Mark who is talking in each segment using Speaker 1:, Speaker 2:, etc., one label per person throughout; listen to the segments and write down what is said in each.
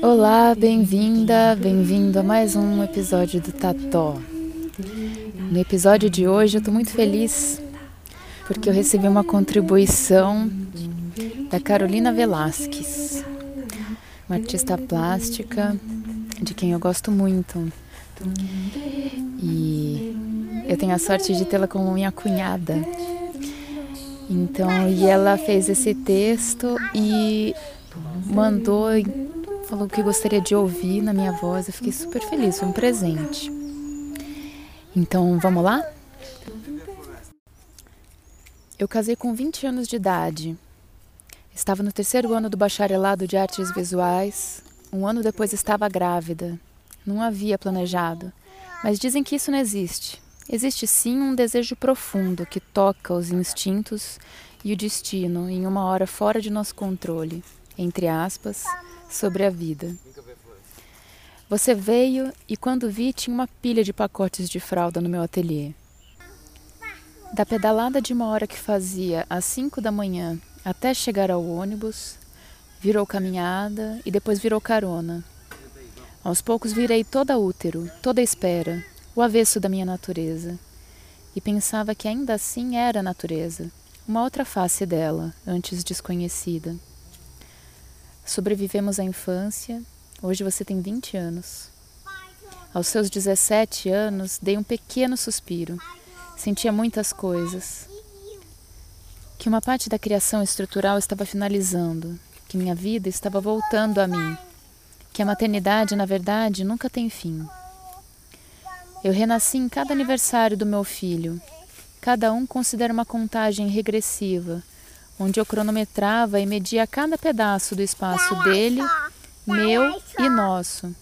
Speaker 1: Olá, bem-vinda, bem-vindo a mais um episódio do Tató. No episódio de hoje eu tô muito feliz porque eu recebi uma contribuição da Carolina Velasquez, uma artista plástica de quem eu gosto muito. E eu tenho a sorte de tê-la como minha cunhada. Então, e ela fez esse texto e mandou, falou que gostaria de ouvir na minha voz. Eu fiquei super feliz, foi um presente. Então, vamos lá? Eu casei com 20 anos de idade. Estava no terceiro ano do bacharelado de artes visuais. Um ano depois estava grávida. Não havia planejado. Mas dizem que isso não existe. Existe sim um desejo profundo que toca os instintos e o destino em uma hora fora de nosso controle, entre aspas, sobre a vida. Você veio e quando vi tinha uma pilha de pacotes de fralda no meu ateliê. Da pedalada de uma hora que fazia às cinco da manhã até chegar ao ônibus, virou caminhada e depois virou carona. Aos poucos virei toda útero, toda espera, o avesso da minha natureza. E pensava que ainda assim era natureza, uma outra face dela, antes desconhecida. Sobrevivemos à infância, hoje você tem 20 anos. Aos seus 17 anos, dei um pequeno suspiro. Sentia muitas coisas que uma parte da criação estrutural estava finalizando, que minha vida estava voltando a mim, que a maternidade, na verdade, nunca tem fim. Eu renasci em cada aniversário do meu filho. Cada um considera uma contagem regressiva, onde eu cronometrava e media cada pedaço do espaço dele, meu e nosso.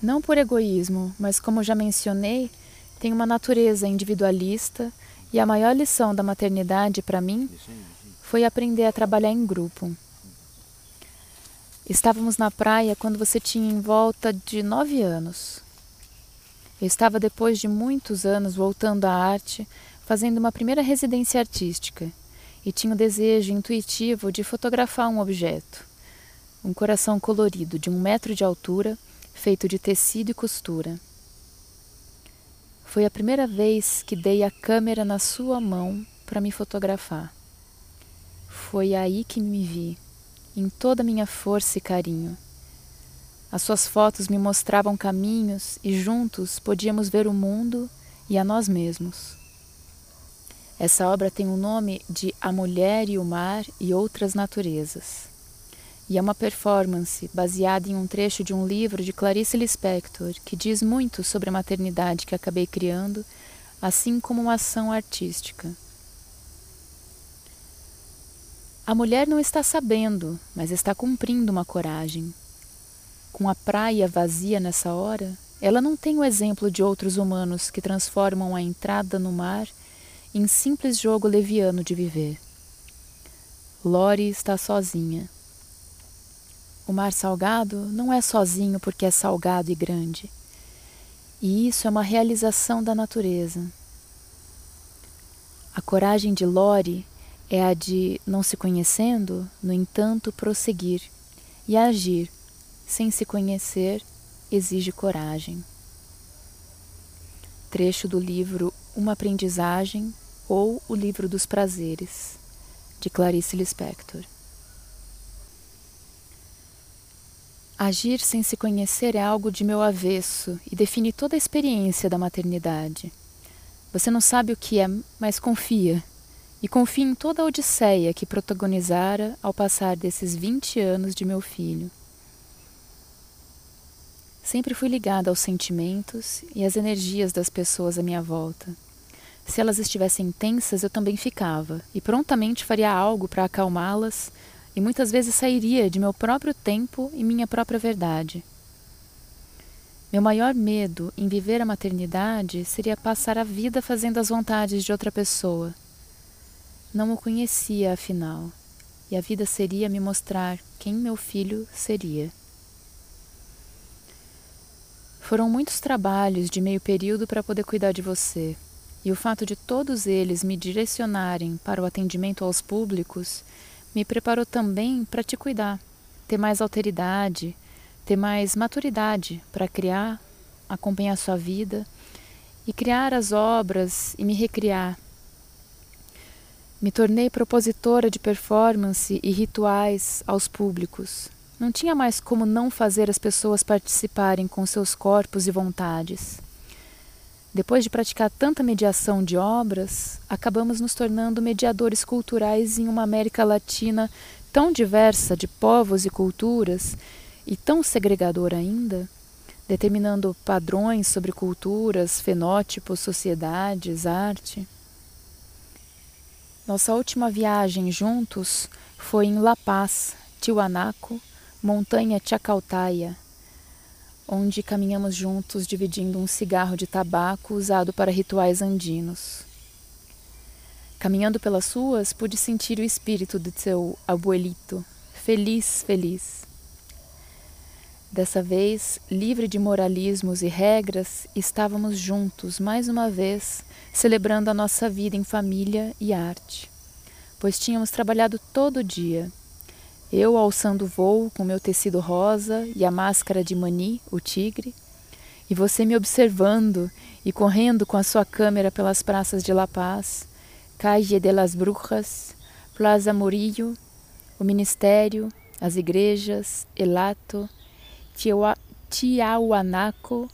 Speaker 1: Não por egoísmo, mas como já mencionei, tem uma natureza individualista e a maior lição da maternidade para mim foi aprender a trabalhar em grupo. Estávamos na praia quando você tinha em volta de nove anos. Eu estava, depois de muitos anos, voltando à arte, fazendo uma primeira residência artística e tinha o desejo intuitivo de fotografar um objeto. Um coração colorido de um metro de altura, feito de tecido e costura. Foi a primeira vez que dei a câmera na sua mão para me fotografar. Foi aí que me vi, em toda a minha força e carinho. As suas fotos me mostravam caminhos e juntos podíamos ver o mundo e a nós mesmos. Essa obra tem o nome de A Mulher e o Mar e Outras Naturezas e é uma performance baseada em um trecho de um livro de Clarice Lispector que diz muito sobre a maternidade que acabei criando, assim como uma ação artística. A mulher não está sabendo, mas está cumprindo uma coragem. Com a praia vazia nessa hora, ela não tem o exemplo de outros humanos que transformam a entrada no mar em simples jogo leviano de viver. Lori está sozinha o mar salgado não é sozinho porque é salgado e grande. E isso é uma realização da natureza. A coragem de Lore é a de, não se conhecendo, no entanto, prosseguir e agir sem se conhecer exige coragem. Trecho do livro Uma Aprendizagem ou O Livro dos Prazeres, de Clarice Lispector. Agir sem se conhecer é algo de meu avesso e define toda a experiência da maternidade. Você não sabe o que é, mas confia. E confia em toda a odisseia que protagonizara ao passar desses 20 anos de meu filho. Sempre fui ligada aos sentimentos e às energias das pessoas à minha volta. Se elas estivessem tensas, eu também ficava, e prontamente faria algo para acalmá-las e muitas vezes sairia de meu próprio tempo e minha própria verdade. Meu maior medo em viver a maternidade seria passar a vida fazendo as vontades de outra pessoa. Não o conhecia, afinal. e a vida seria me mostrar quem meu filho seria. Foram muitos trabalhos de meio período para poder cuidar de você, e o fato de todos eles me direcionarem para o atendimento aos públicos me preparou também para te cuidar, ter mais alteridade, ter mais maturidade para criar, acompanhar sua vida e criar as obras e me recriar. Me tornei propositora de performance e rituais aos públicos. Não tinha mais como não fazer as pessoas participarem com seus corpos e vontades. Depois de praticar tanta mediação de obras, acabamos nos tornando mediadores culturais em uma América Latina tão diversa de povos e culturas e tão segregadora ainda, determinando padrões sobre culturas, fenótipos, sociedades, arte. Nossa última viagem juntos foi em La Paz, Tiwanaku, montanha Chacaltaya, onde caminhamos juntos dividindo um cigarro de tabaco usado para rituais andinos. Caminhando pelas ruas, pude sentir o espírito de seu abuelito, feliz, feliz. Dessa vez, livre de moralismos e regras, estávamos juntos mais uma vez, celebrando a nossa vida em família e arte, pois tínhamos trabalhado todo o dia eu alçando voo com meu tecido rosa e a máscara de Mani, o tigre, e você me observando e correndo com a sua câmera pelas praças de La Paz, Calle de las Brujas, Plaza Murillo, o Ministério, as igrejas, Elato, Tiahuanaco,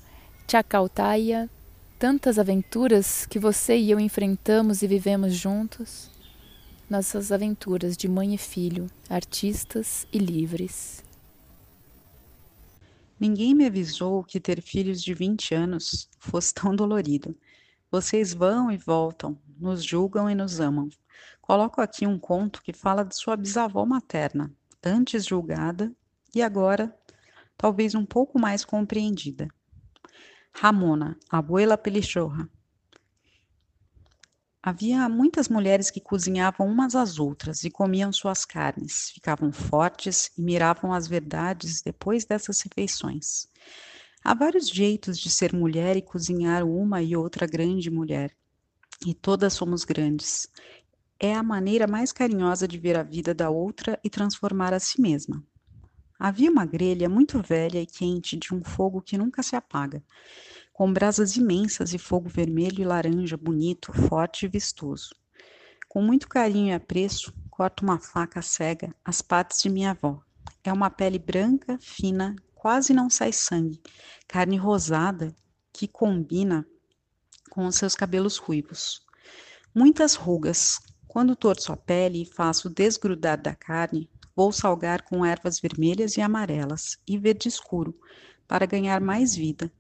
Speaker 1: Chacaltaya, tantas aventuras que você e eu enfrentamos e vivemos juntos nossas aventuras de mãe e filho, artistas e livres.
Speaker 2: Ninguém me avisou que ter filhos de 20 anos fosse tão dolorido. Vocês vão e voltam, nos julgam e nos amam. Coloco aqui um conto que fala de sua bisavó materna, antes julgada e agora talvez um pouco mais compreendida. Ramona, abuela pelichorra, Havia muitas mulheres que cozinhavam umas às outras e comiam suas carnes, ficavam fortes e miravam as verdades depois dessas refeições. Há vários jeitos de ser mulher e cozinhar uma e outra grande mulher. E todas somos grandes. É a maneira mais carinhosa de ver a vida da outra e transformar a si mesma. Havia uma grelha muito velha e quente de um fogo que nunca se apaga com brasas imensas e fogo vermelho e laranja bonito, forte e vistoso. Com muito carinho e apreço, corto uma faca cega as patas de minha avó. É uma pele branca, fina, quase não sai sangue, carne rosada que combina com os seus cabelos ruivos. Muitas rugas. Quando torço a pele e faço desgrudar da carne, vou salgar com ervas vermelhas e amarelas e verde escuro para ganhar mais vida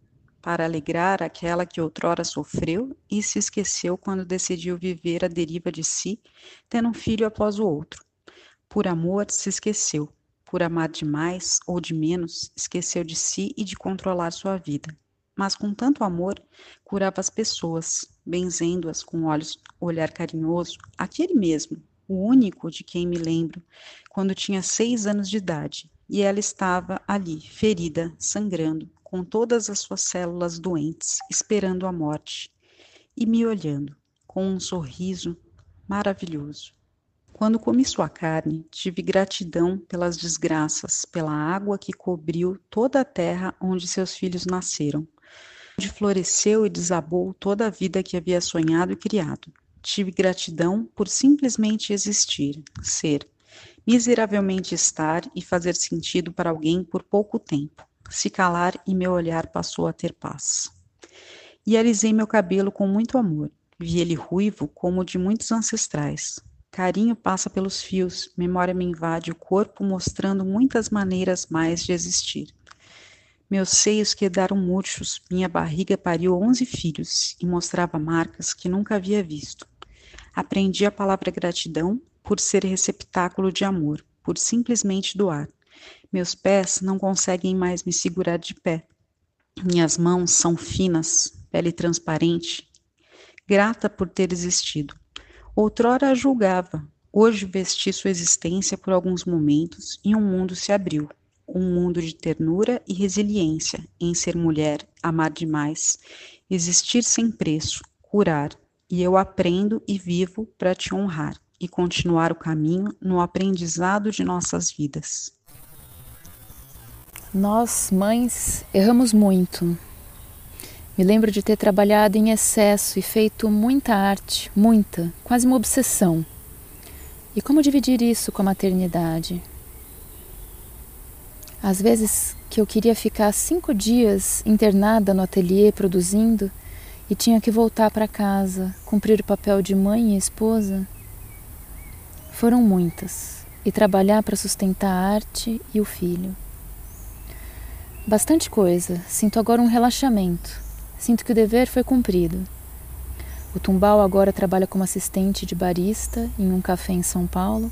Speaker 2: para alegrar aquela que outrora sofreu e se esqueceu quando decidiu viver a deriva de si, tendo um filho após o outro. Por amor, se esqueceu. Por amar demais ou de menos, esqueceu de si e de controlar sua vida. Mas com tanto amor, curava as pessoas, benzendo-as com olhos, olhar carinhoso, aquele mesmo, o único de quem me lembro, quando tinha seis anos de idade, e ela estava ali, ferida, sangrando, com todas as suas células doentes, esperando a morte, e me olhando, com um sorriso maravilhoso. Quando comi sua carne, tive gratidão pelas desgraças, pela água que cobriu toda a terra onde seus filhos nasceram, onde floresceu e desabou toda a vida que havia sonhado e criado. Tive gratidão por simplesmente existir, ser, miseravelmente estar e fazer sentido para alguém por pouco tempo se calar e meu olhar passou a ter paz. E alisei meu cabelo com muito amor. Vi ele ruivo como o de muitos ancestrais. Carinho passa pelos fios, memória me invade o corpo, mostrando muitas maneiras mais de existir. Meus seios quedaram murchos, minha barriga pariu onze filhos e mostrava marcas que nunca havia visto. Aprendi a palavra gratidão por ser receptáculo de amor, por simplesmente doar. Meus pés não conseguem mais me segurar de pé. Minhas mãos são finas, pele transparente. Grata por ter existido. Outrora a julgava, Hoje vesti sua existência por alguns momentos e um mundo se abriu. Um mundo de ternura e resiliência em ser mulher, amar demais, existir sem preço, curar. E eu aprendo e vivo para te honrar e continuar o caminho no aprendizado de nossas vidas.
Speaker 1: Nós, mães, erramos muito. Me lembro de ter trabalhado em excesso e feito muita arte, muita, quase uma obsessão. E como dividir isso com a maternidade? Às vezes que eu queria ficar cinco dias internada no ateliê produzindo e tinha que voltar para casa, cumprir o papel de mãe e esposa. Foram muitas, e trabalhar para sustentar a arte e o filho. Bastante coisa, sinto agora um relaxamento, sinto que o dever foi cumprido. O Tumbal agora trabalha como assistente de barista em um café em São Paulo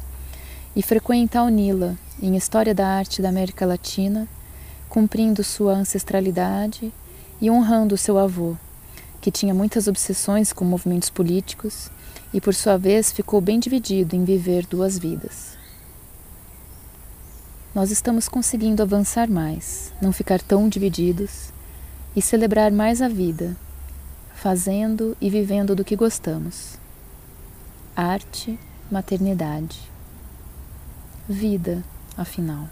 Speaker 1: e frequenta a Unila em História da Arte da América Latina, cumprindo sua ancestralidade e honrando seu avô, que tinha muitas obsessões com movimentos políticos e, por sua vez, ficou bem dividido em viver duas vidas. Nós estamos conseguindo avançar mais, não ficar tão divididos e celebrar mais a vida fazendo e vivendo do que gostamos. Arte, maternidade. Vida, afinal.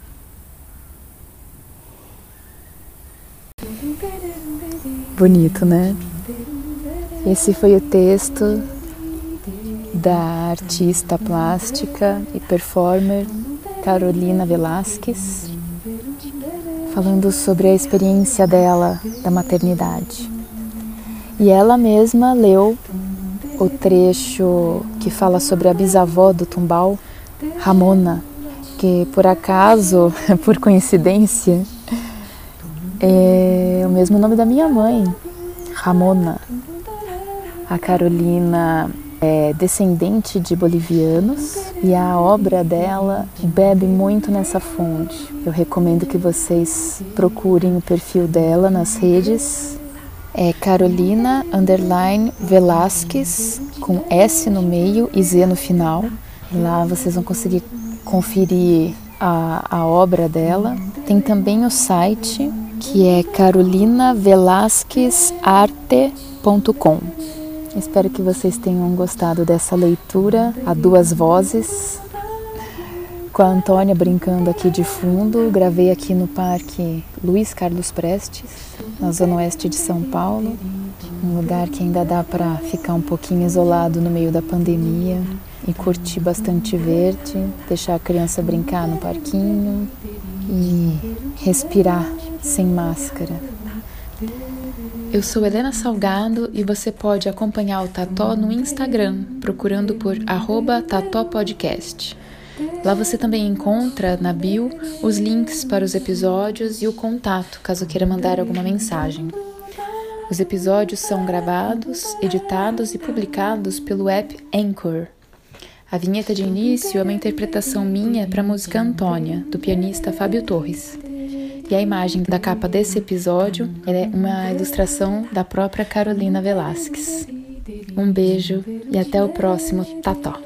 Speaker 1: Bonito, né? Esse foi o texto da artista plástica e performer Carolina Velasquez, falando sobre a experiência dela da maternidade. E ela mesma leu o trecho que fala sobre a bisavó do Tumbal, Ramona, que por acaso, por coincidência, é o mesmo nome da minha mãe, Ramona. A Carolina é descendente de bolivianos e a obra dela bebe muito nessa fonte. Eu recomendo que vocês procurem o perfil dela nas redes é Carolina underline Velasquez com S no meio e Z no final. Lá vocês vão conseguir conferir a, a obra dela. Tem também o site que é carolinavelasquezarte.com. Espero que vocês tenham gostado dessa leitura a duas vozes com a Antônia brincando aqui de fundo. Gravei aqui no Parque Luiz Carlos Prestes, na zona oeste de São Paulo, um lugar que ainda dá para ficar um pouquinho isolado no meio da pandemia e curtir bastante verde, deixar a criança brincar no parquinho e respirar sem máscara. Eu sou Helena Salgado e você pode acompanhar o Tató no Instagram, procurando por tatopodcast. Lá você também encontra na bio os links para os episódios e o contato, caso queira mandar alguma mensagem. Os episódios são gravados, editados e publicados pelo app Anchor. A vinheta de início é uma interpretação minha para a música Antônia, do pianista Fábio Torres. E a imagem da capa desse episódio é uma ilustração da própria Carolina Velasquez. Um beijo e até o próximo Tató.